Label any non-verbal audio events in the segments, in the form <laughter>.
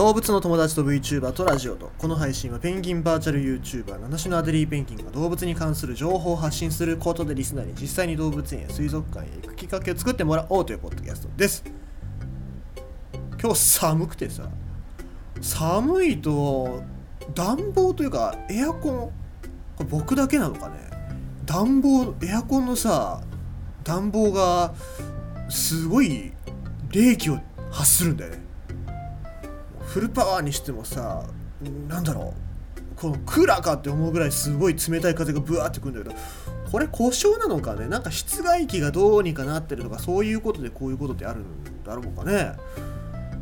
動物の友達と VTuber とラジオと。この配信はペンギンバーチャル YouTuber 七種のアデリーペンギンが動物に関する情報を発信することでリスナーに実際に動物園や水族館へ行くきっかけを作ってもらおうというポッドキャストです。今日寒くてさ寒いと暖房というかエアコン僕だけなのかね？暖房エアコンのさ暖房がすごい冷気を発するんだよね。フルパワーにしてもさなんだろう。このクーラーかって思うぐらいすごい冷たい風がブワーってくるんだけどこれ故障なのかね？なんか室外機がどうにかなってるとかそういうことでこういうことってあるんだろうかね？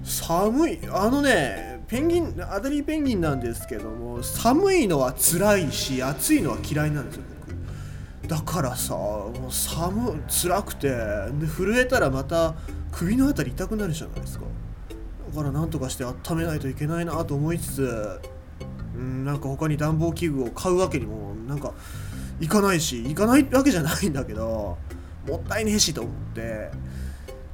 寒い。あのねペンギンアデリーペンギンなんですけども寒いのは辛いし暑いのは嫌いなんですよ僕。だからさもう寒辛くて震えたらまた首の辺り痛くなるじゃないですか。からなんとかして温めないといけないなと思いつつうんなんか他に暖房器具を買うわけにもなんかいかないし行かないわけじゃないんだけどもったいねえしと思って。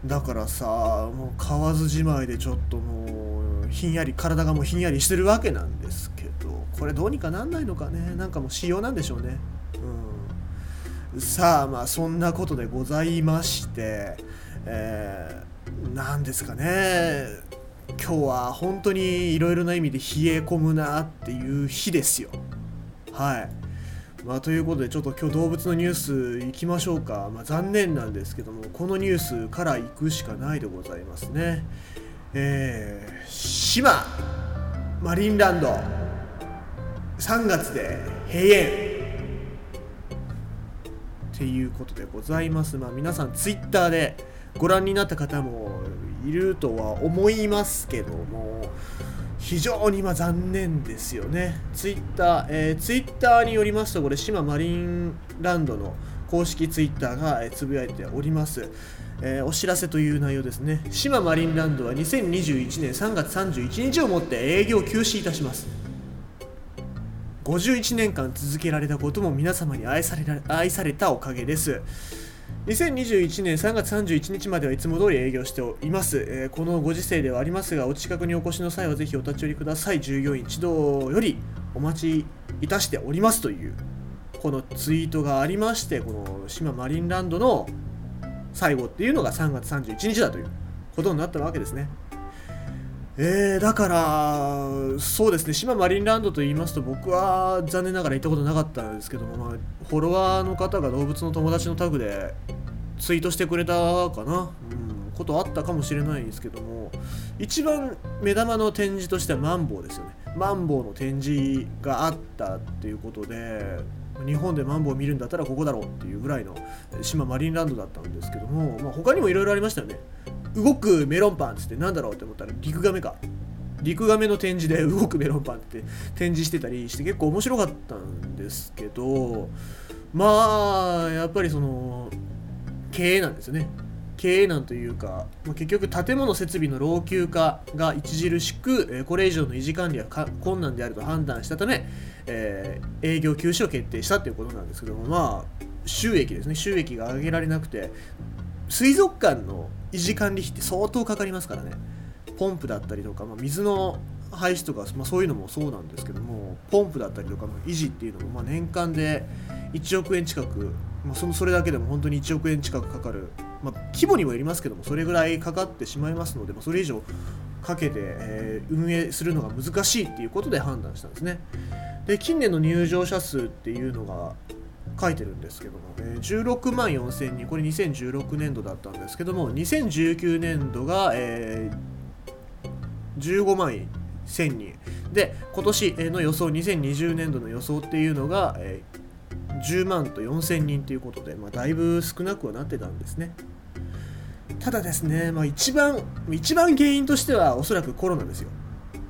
だからさもう買わずじまいでちょっともうひんやり体がもうひんやりしてるわけなんですけどこれどうにかなんないのかね。なんかもう仕様なんでしょうね。うん。さあまあそんなことでございましてえー、なんですかね。今日は本当にいろいろな意味で冷え込むなっていう日ですよ。はい。まあ、ということでちょっと今日動物のニュースいきましょうか、まあ、残念なんですけどもこのニュースから行くしかないでございますね。えー、島マリンランド。3月で閉園。っていうことでございます。まあ皆さんツイッターでご覧になった方もいるとは思いますけども非常にま残念ですよね。ツイッター、えー、ツイッターによりますと、これ、島マリンランドの公式ツイッターが、つぶやいております、えー、お知らせという内容ですね。島マリンランドは2021年3月31日をもって営業休止いたします。51年間続けられたことも皆様に愛され愛されたおかげです。2021年3月31日まではいつも通り営業しています、えー、このご時世ではありますがお近くにお越しの際はぜひお立ち寄りください。従業員一同よりお待ちいたしておりますというこのツイートがありましてこの島マリンランドの最後っていうのが3月31日だということになったわけですね。えー、だからそうですね。島マリンランドと言いますと僕は残念ながら行ったことなかったんですけども、まあ、フォロワーの方が動物の友達のタグでツイートしてくれたかな、うん、ことあったかもしれないんですけども一番目玉の展示としてはマンボウですよね。マンボウの展示があったっていうことで日本でマンボウ見るんだったらここだろうっていうぐらいの島マリンランドだったんですけども、まあ、他にもいろいろありましたよね。動くメロンパンっつってなんだろうって思ったらリクガメか。リクガメの展示で <laughs> 動くメロンパンって展示してたりして結構面白かったんですけどまあやっぱりその経営なんですよね。経営難というか、結局建物設備の老朽化が著しく、これ以上の維持管理は困難であると判断したため、えー、営業休止を決定したということなんですけどもまあ収益ですね。収益が上げられなくて水族館の維持管理費って相当かかりますからね。ポンプだったりとか、まあ、水の排出とか、まあ、そういうのもそうなんですけどもポンプだったりとかの維持っていうのも、まあ、年間で1億円近く、まあ、そのそれだけでも本当に1億円近くかかる、まあ、規模にもよりますけどもそれぐらいかかってしまいますので、まあ、それ以上かけて、えー、運営するのが難しいっていうことで判断したんですね。で近年の入場者数っていうのが書いてるんですけども、え、16万4000人。これ2016年度だったんですけども2019年度が、え、15万1000人。で今年の予想2020年度の予想っていうのが、え、10万と4000人ということで、まあ、だいぶ少なくはなってたんですね。ただですね、まあ、一番一番原因としてはおそらくコロナですよ。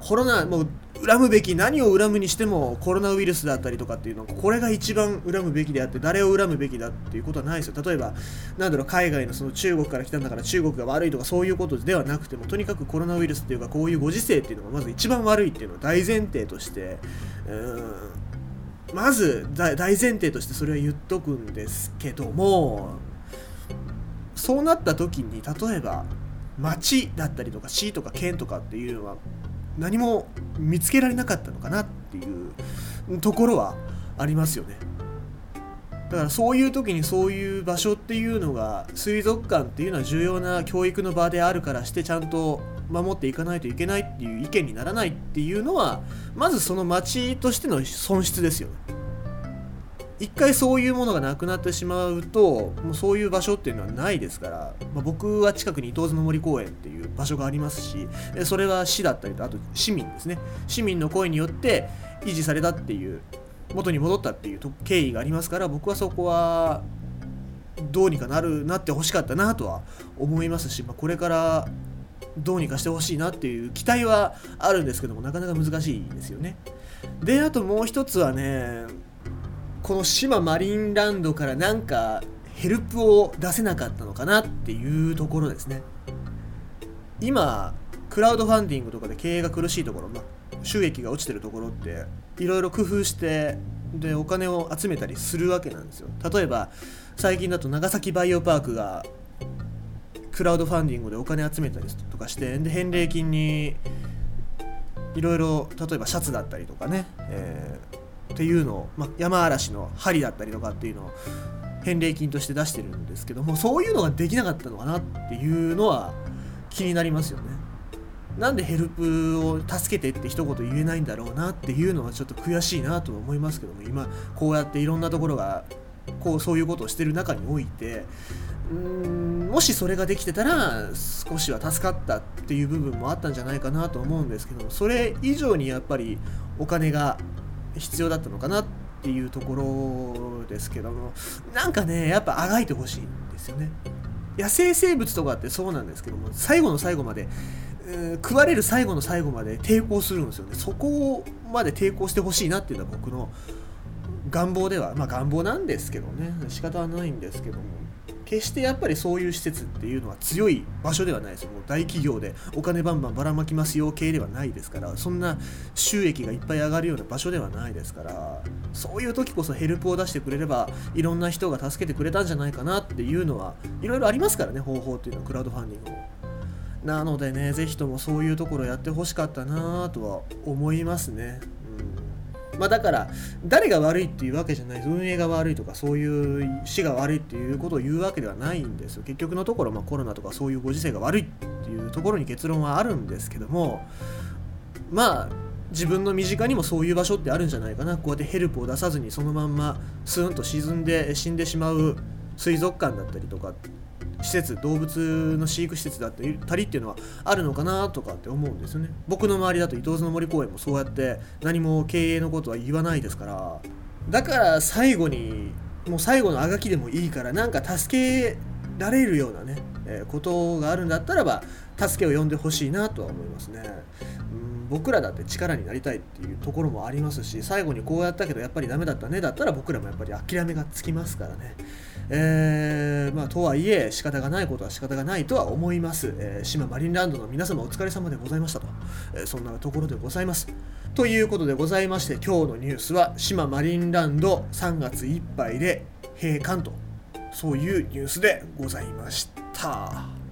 コロナもう恨むべき何を恨むにしてもコロナウイルスだったりとかっていうのはこれが一番恨むべきであって誰を恨むべきだっていうことはないですよ例えばなんだろう海外のその中国から来たんだから中国が悪いとかそういうことではなくてもとにかくコロナウイルスっていうかこういうご時世っていうのがまず一番悪いっていうのは大前提として。うん。まず大前提としてそれは言っとくんですけどもそうなった時に例えば町だったりとか市とか県とかっていうのは何も見つけられなかったのかなっていうところはありますよね。だからそういう時にそういう場所っていうのが水族館っていうのは重要な教育の場であるからしてちゃんと守っていかないといけないっていう意見にならないっていうのはまずその町としての損失ですよね。一回そういうものがなくなってしまうともうそういう場所っていうのはないですから、まあ、僕は近くに伊東津の森公園っていう場所がありますしそれは市だったりとあと市民ですね市民の声によって維持されたっていう元に戻ったっていう経緯がありますから僕はそこはどうにかなるなってほしかったなとは思いますし、まあ、これからどうにかしてほしいなっていう期待はあるんですけどもなかなか難しいですよね。であともう一つはねこの島マリンランドからなんかヘルプを出せなかったのかなっていうところですね。今クラウドファンディングとかで経営が苦しいところ、まあ、収益が落ちてるところっていろいろ工夫してでお金を集めたりするわけなんですよ例えば最近だと長崎バイオパークがクラウドファンディングでお金集めたりとかしてで返礼金にいろいろ例えばシャツだったりとかね、えー、っていうのを、まあ、山嵐の針だったりとかっていうのを返礼金として出してるんですけどもそういうのができなかったのかなっていうのは気になりますよね。なんでヘルプを助けてって一言言えないんだろうなっていうのはちょっと悔しいなと思いますけども今こうやっていろんなところがこうそういうことをしてる中においてうんもしそれができてたら少しは助かったっていう部分もあったんじゃないかなと思うんですけどそれ以上にやっぱりお金が必要だったのかなっていうところですけどもなんかねやっぱあがいてほしいんですよね。野生生物とかってそうなんですけども最後の最後まで、食われる最後の最後まで抵抗するんですよね。そこまで抵抗してほしいなっていうのは僕の願望ではまあ願望なんですけどね。仕方はないんですけども。決してやっぱりそういう施設っていうのは強い場所ではないです。もう大企業でお金バンバンばらまきますよ。系ではないですから。そんな収益がいっぱい上がるような場所ではないですから。そういう時こそヘルプを出してくれればいろんな人が助けてくれたんじゃないかなっていうのはいろいろありますからね。方法っていうのはクラウドファンディングも。なのでね、ぜひともそういうところやってほしかったなとは思いますね。まあだから、誰が悪いっていうわけじゃない運営が悪いとか、そういう市が悪いっていうことを言うわけではないんですよ。結局のところ、まあ、コロナとかそういうご時世が悪いっていうところに結論はあるんですけども、まあ、自分の身近にもそういう場所ってあるんじゃないかな。こうやってヘルプを出さずにそのまんまスーンと沈んで死んでしまう水族館だったりとか施設動物の飼育施設だったりっていうのはあるのかなとかって思うんですよね僕の周りだと伊東の森公園もそうやって何も経営のことは言わないですからだから最後にもう最後のあがきでもいいからなんか助けられるようなね、えー、ことがあるんだったらば助けを呼んでほしいなとは思いますね。うん僕らだって力になりたいっていうところもありますし最後にこうやったけどやっぱりダメだったねだったら僕らもやっぱり諦めがつきますからね。えー、まあ、とはいえ仕方がないことは仕方がないとは思います、えー、島マリンランドの皆様お疲れ様でございましたと、えー、そんなところでございます。ということでございまして今日のニュースは島マリンランド3月いっぱいで閉館と。そういうニュースでございました。